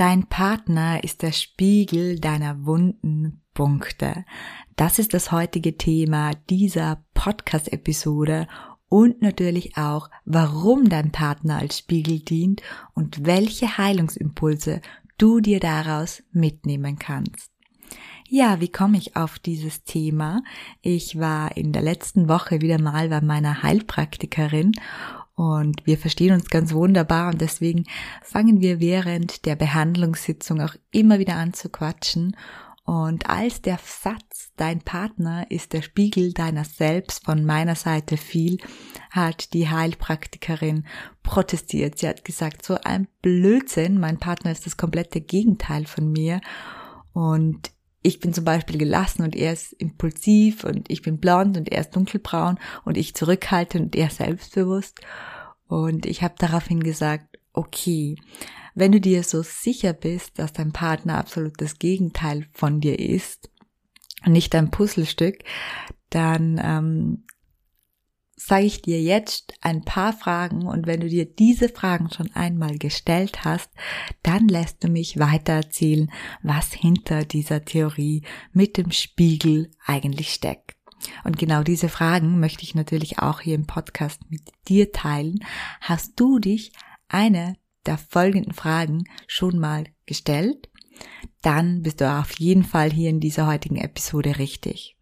Dein Partner ist der Spiegel deiner wunden Punkte. Das ist das heutige Thema dieser Podcast-Episode und natürlich auch, warum dein Partner als Spiegel dient und welche Heilungsimpulse du dir daraus mitnehmen kannst. Ja, wie komme ich auf dieses Thema? Ich war in der letzten Woche wieder mal bei meiner Heilpraktikerin und wir verstehen uns ganz wunderbar und deswegen fangen wir während der Behandlungssitzung auch immer wieder an zu quatschen. Und als der Satz, dein Partner ist der Spiegel deiner selbst von meiner Seite fiel, hat die Heilpraktikerin protestiert. Sie hat gesagt, so ein Blödsinn, mein Partner ist das komplette Gegenteil von mir. Und ich bin zum Beispiel gelassen und er ist impulsiv und ich bin blond und er ist dunkelbraun und ich zurückhaltend und er selbstbewusst. Und ich habe daraufhin gesagt, okay, wenn du dir so sicher bist, dass dein Partner absolut das Gegenteil von dir ist, nicht ein Puzzlestück, dann ähm, sage ich dir jetzt ein paar Fragen und wenn du dir diese Fragen schon einmal gestellt hast, dann lässt du mich weiter erzählen, was hinter dieser Theorie mit dem Spiegel eigentlich steckt. Und genau diese Fragen möchte ich natürlich auch hier im Podcast mit dir teilen. Hast du dich eine der folgenden Fragen schon mal gestellt? Dann bist du auf jeden Fall hier in dieser heutigen Episode richtig.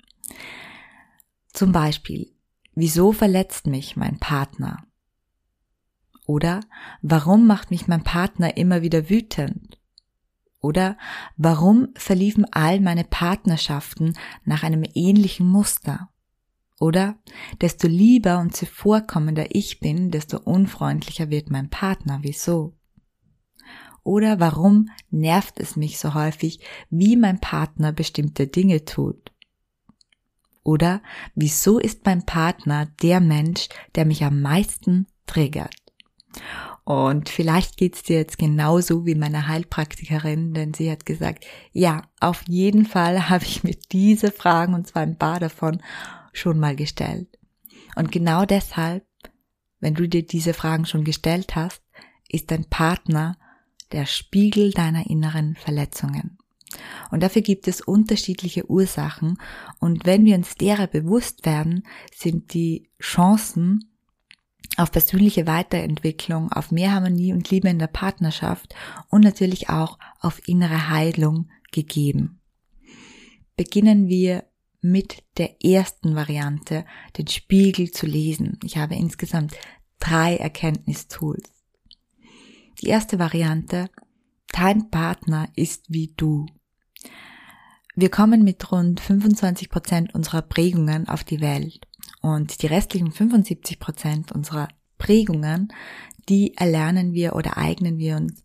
Zum Beispiel, wieso verletzt mich mein Partner? Oder warum macht mich mein Partner immer wieder wütend? Oder warum verliefen all meine Partnerschaften nach einem ähnlichen Muster? Oder desto lieber und zuvorkommender ich bin, desto unfreundlicher wird mein Partner. Wieso? Oder warum nervt es mich so häufig, wie mein Partner bestimmte Dinge tut? Oder wieso ist mein Partner der Mensch, der mich am meisten triggert? Und vielleicht geht's dir jetzt genauso wie meine Heilpraktikerin, denn sie hat gesagt, ja, auf jeden Fall habe ich mir diese Fragen, und zwar ein paar davon, schon mal gestellt. Und genau deshalb, wenn du dir diese Fragen schon gestellt hast, ist dein Partner der Spiegel deiner inneren Verletzungen. Und dafür gibt es unterschiedliche Ursachen. Und wenn wir uns derer bewusst werden, sind die Chancen, auf persönliche Weiterentwicklung, auf mehr Harmonie und Liebe in der Partnerschaft und natürlich auch auf innere Heilung gegeben. Beginnen wir mit der ersten Variante, den Spiegel zu lesen. Ich habe insgesamt drei Erkenntnistools. Die erste Variante, dein Partner ist wie du. Wir kommen mit rund 25 Prozent unserer Prägungen auf die Welt. Und die restlichen 75 Prozent unserer Prägungen, die erlernen wir oder eignen wir uns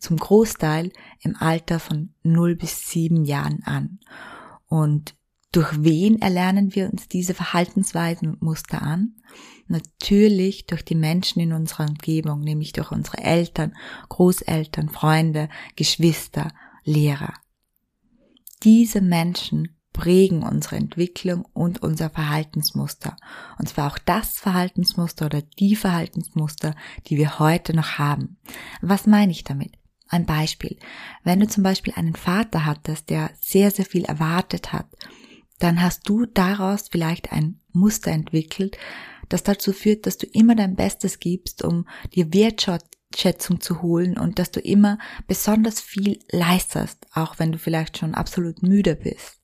zum Großteil im Alter von 0 bis 7 Jahren an. Und durch wen erlernen wir uns diese Verhaltensweisen und Muster an? Natürlich durch die Menschen in unserer Umgebung, nämlich durch unsere Eltern, Großeltern, Freunde, Geschwister, Lehrer. Diese Menschen prägen unsere Entwicklung und unser Verhaltensmuster. Und zwar auch das Verhaltensmuster oder die Verhaltensmuster, die wir heute noch haben. Was meine ich damit? Ein Beispiel. Wenn du zum Beispiel einen Vater hattest, der sehr, sehr viel erwartet hat, dann hast du daraus vielleicht ein Muster entwickelt, das dazu führt, dass du immer dein Bestes gibst, um dir Wertschätzung zu holen und dass du immer besonders viel leistest, auch wenn du vielleicht schon absolut müde bist.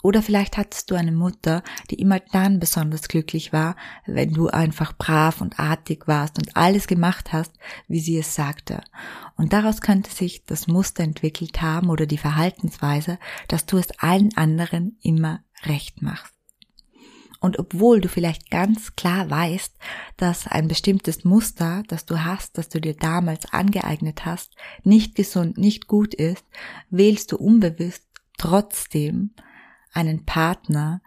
Oder vielleicht hattest du eine Mutter, die immer dann besonders glücklich war, wenn du einfach brav und artig warst und alles gemacht hast, wie sie es sagte. Und daraus könnte sich das Muster entwickelt haben oder die Verhaltensweise, dass du es allen anderen immer recht machst. Und obwohl du vielleicht ganz klar weißt, dass ein bestimmtes Muster, das du hast, das du dir damals angeeignet hast, nicht gesund, nicht gut ist, wählst du unbewusst trotzdem einen Partner,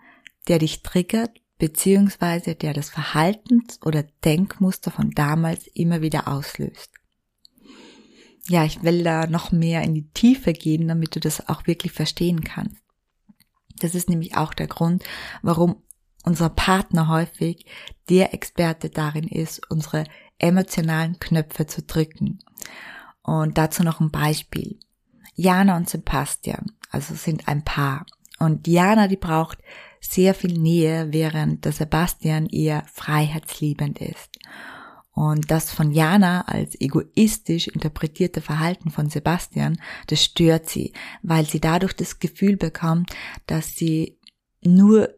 der dich triggert, beziehungsweise der das Verhaltens- oder Denkmuster von damals immer wieder auslöst. Ja, ich will da noch mehr in die Tiefe gehen, damit du das auch wirklich verstehen kannst. Das ist nämlich auch der Grund, warum unser Partner häufig der Experte darin ist, unsere emotionalen Knöpfe zu drücken. Und dazu noch ein Beispiel. Jana und Sebastian, also sind ein Paar. Und Jana, die braucht sehr viel Nähe, während der Sebastian eher freiheitsliebend ist. Und das von Jana als egoistisch interpretierte Verhalten von Sebastian, das stört sie, weil sie dadurch das Gefühl bekommt, dass sie nur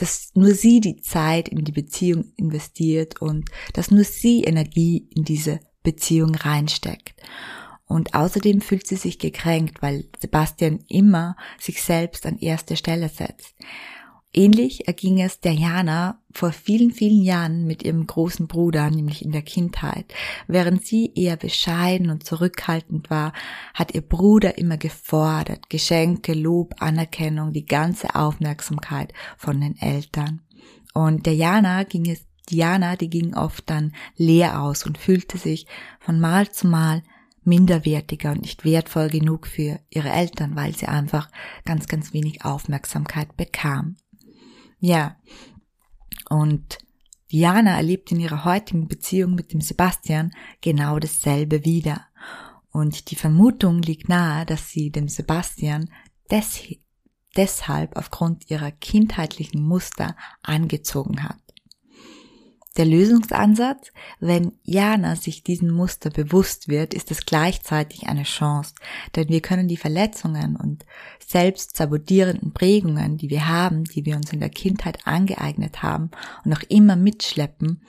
dass nur sie die Zeit in die Beziehung investiert und dass nur sie Energie in diese Beziehung reinsteckt. Und außerdem fühlt sie sich gekränkt, weil Sebastian immer sich selbst an erste Stelle setzt. Ähnlich erging es der Jana vor vielen, vielen Jahren mit ihrem großen Bruder, nämlich in der Kindheit. Während sie eher bescheiden und zurückhaltend war, hat ihr Bruder immer gefordert, Geschenke, Lob, Anerkennung, die ganze Aufmerksamkeit von den Eltern. Und der Jana ging es, Diana, die ging oft dann leer aus und fühlte sich von Mal zu Mal minderwertiger und nicht wertvoll genug für ihre Eltern, weil sie einfach ganz, ganz wenig Aufmerksamkeit bekam. Ja. Und Diana erlebt in ihrer heutigen Beziehung mit dem Sebastian genau dasselbe wieder. Und die Vermutung liegt nahe, dass sie dem Sebastian des deshalb aufgrund ihrer kindheitlichen Muster angezogen hat. Der Lösungsansatz, wenn Jana sich diesen Muster bewusst wird, ist es gleichzeitig eine Chance, denn wir können die Verletzungen und selbst sabotierenden Prägungen, die wir haben, die wir uns in der Kindheit angeeignet haben und noch immer mitschleppen,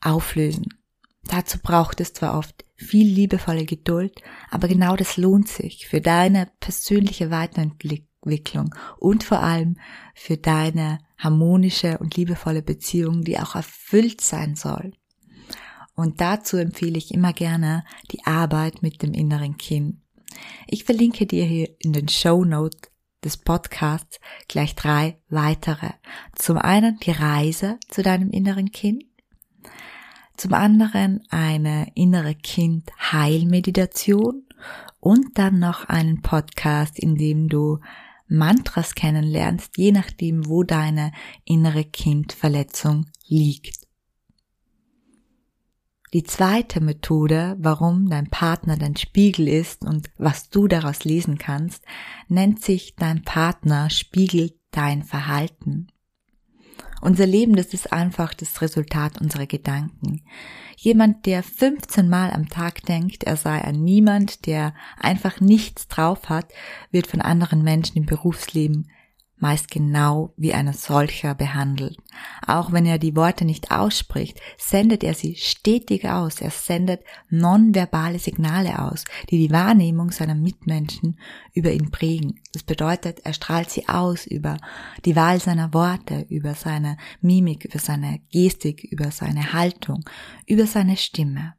auflösen. Dazu braucht es zwar oft viel liebevolle Geduld, aber genau das lohnt sich für deine persönliche Weiterentwicklung und vor allem für deine harmonische und liebevolle Beziehung, die auch erfüllt sein soll. Und dazu empfehle ich immer gerne die Arbeit mit dem inneren Kind. Ich verlinke dir hier in den Show Notes des Podcasts gleich drei weitere. Zum einen die Reise zu deinem inneren Kind. Zum anderen eine innere Kind Heilmeditation und dann noch einen Podcast, in dem du Mantras kennenlernst, je nachdem, wo deine innere Kindverletzung liegt. Die zweite Methode, warum dein Partner dein Spiegel ist und was du daraus lesen kannst, nennt sich dein Partner spiegelt dein Verhalten. Unser Leben, das ist einfach das Resultat unserer Gedanken. Jemand, der 15 Mal am Tag denkt, er sei ein Niemand, der einfach nichts drauf hat, wird von anderen Menschen im Berufsleben meist genau wie einer solcher behandelt. Auch wenn er die Worte nicht ausspricht, sendet er sie stetig aus. Er sendet nonverbale Signale aus, die die Wahrnehmung seiner Mitmenschen über ihn prägen. Das bedeutet, er strahlt sie aus über die Wahl seiner Worte, über seine Mimik, über seine Gestik, über seine Haltung, über seine Stimme.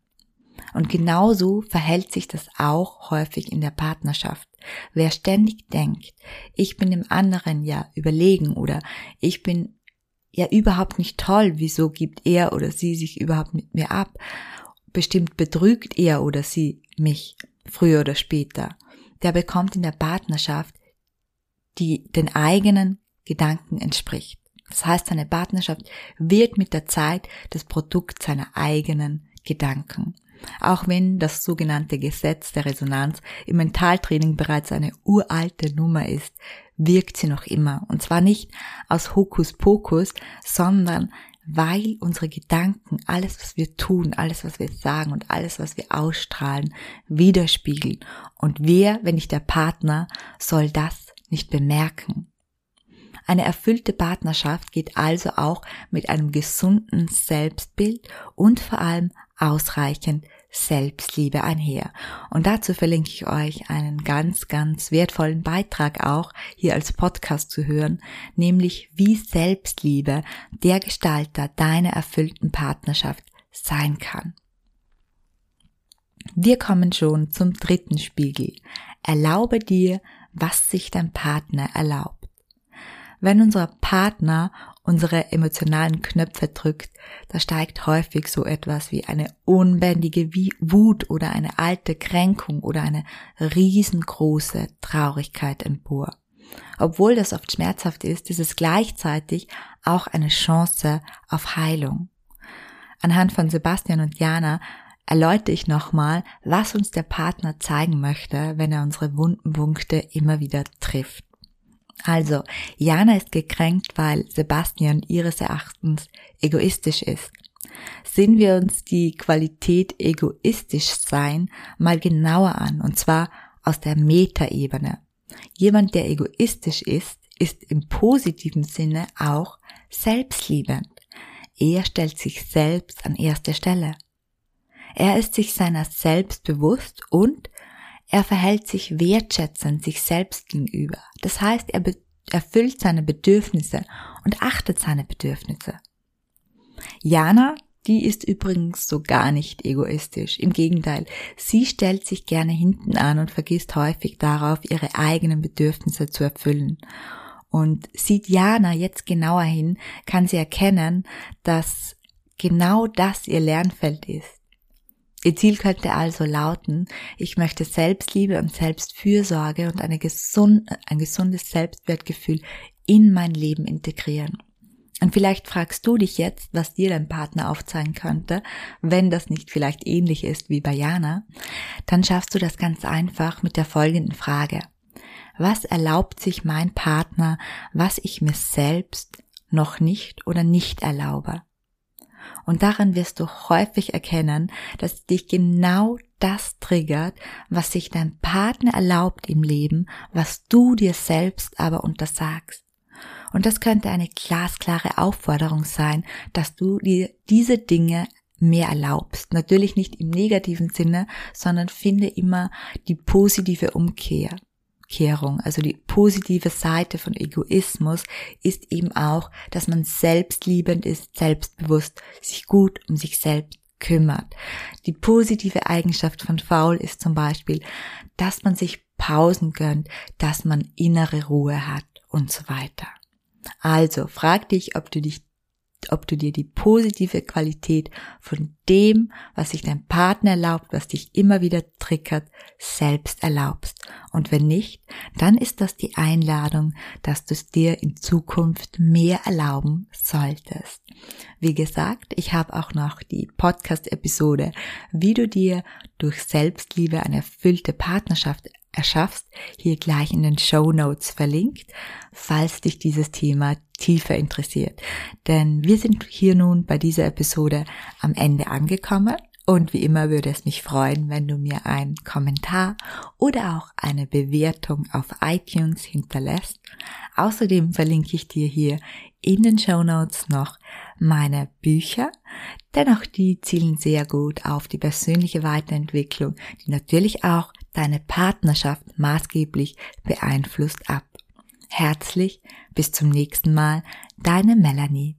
Und genauso verhält sich das auch häufig in der Partnerschaft. Wer ständig denkt, ich bin dem anderen ja überlegen oder ich bin ja überhaupt nicht toll, wieso gibt er oder sie sich überhaupt mit mir ab? Bestimmt betrügt er oder sie mich früher oder später. Der bekommt in der Partnerschaft die den eigenen Gedanken entspricht. Das heißt, seine Partnerschaft wird mit der Zeit das Produkt seiner eigenen Gedanken. Auch wenn das sogenannte Gesetz der Resonanz im Mentaltraining bereits eine uralte Nummer ist, wirkt sie noch immer. Und zwar nicht aus Hokuspokus, sondern weil unsere Gedanken, alles was wir tun, alles was wir sagen und alles was wir ausstrahlen, widerspiegeln. Und wer, wenn nicht der Partner, soll das nicht bemerken? Eine erfüllte Partnerschaft geht also auch mit einem gesunden Selbstbild und vor allem ausreichend Selbstliebe einher. Und dazu verlinke ich euch einen ganz, ganz wertvollen Beitrag auch hier als Podcast zu hören, nämlich wie Selbstliebe der Gestalter deiner erfüllten Partnerschaft sein kann. Wir kommen schon zum dritten Spiegel. Erlaube dir, was sich dein Partner erlaubt. Wenn unser Partner unsere emotionalen Knöpfe drückt, da steigt häufig so etwas wie eine unbändige Wut oder eine alte Kränkung oder eine riesengroße Traurigkeit empor. Obwohl das oft schmerzhaft ist, ist es gleichzeitig auch eine Chance auf Heilung. Anhand von Sebastian und Jana erläutere ich nochmal, was uns der Partner zeigen möchte, wenn er unsere wunden Punkte immer wieder trifft. Also, Jana ist gekränkt, weil Sebastian ihres Erachtens egoistisch ist. Sehen wir uns die Qualität egoistisch sein mal genauer an, und zwar aus der Metaebene. Jemand, der egoistisch ist, ist im positiven Sinne auch selbstliebend. Er stellt sich selbst an erste Stelle. Er ist sich seiner selbst bewusst und er verhält sich wertschätzend sich selbst gegenüber. Das heißt, er erfüllt seine Bedürfnisse und achtet seine Bedürfnisse. Jana, die ist übrigens so gar nicht egoistisch. Im Gegenteil, sie stellt sich gerne hinten an und vergisst häufig darauf, ihre eigenen Bedürfnisse zu erfüllen. Und sieht Jana jetzt genauer hin, kann sie erkennen, dass genau das ihr Lernfeld ist. Ihr Ziel könnte also lauten, ich möchte Selbstliebe und Selbstfürsorge und gesund, ein gesundes Selbstwertgefühl in mein Leben integrieren. Und vielleicht fragst du dich jetzt, was dir dein Partner aufzeigen könnte, wenn das nicht vielleicht ähnlich ist wie bei Jana, dann schaffst du das ganz einfach mit der folgenden Frage. Was erlaubt sich mein Partner, was ich mir selbst noch nicht oder nicht erlaube? Und daran wirst du häufig erkennen, dass dich genau das triggert, was sich dein Partner erlaubt im Leben, was du dir selbst aber untersagst. Und das könnte eine glasklare Aufforderung sein, dass du dir diese Dinge mehr erlaubst. Natürlich nicht im negativen Sinne, sondern finde immer die positive Umkehr. Umkehrung, also die positive Seite von Egoismus ist eben auch, dass man selbstliebend ist, selbstbewusst, sich gut um sich selbst kümmert. Die positive Eigenschaft von faul ist zum Beispiel, dass man sich Pausen gönnt, dass man innere Ruhe hat und so weiter. Also frag dich, ob du dich ob du dir die positive Qualität von dem, was sich dein Partner erlaubt, was dich immer wieder triggert, selbst erlaubst. Und wenn nicht, dann ist das die Einladung, dass du es dir in Zukunft mehr erlauben solltest. Wie gesagt, ich habe auch noch die Podcast-Episode, wie du dir durch Selbstliebe eine erfüllte Partnerschaft erschaffst, hier gleich in den Show Notes verlinkt, falls dich dieses Thema tiefer interessiert. Denn wir sind hier nun bei dieser Episode am Ende angekommen und wie immer würde es mich freuen, wenn du mir einen Kommentar oder auch eine Bewertung auf iTunes hinterlässt. Außerdem verlinke ich dir hier in den Show Notes noch meine Bücher, denn auch die zielen sehr gut auf die persönliche Weiterentwicklung, die natürlich auch deine Partnerschaft maßgeblich beeinflusst ab. Herzlich, bis zum nächsten Mal, deine Melanie.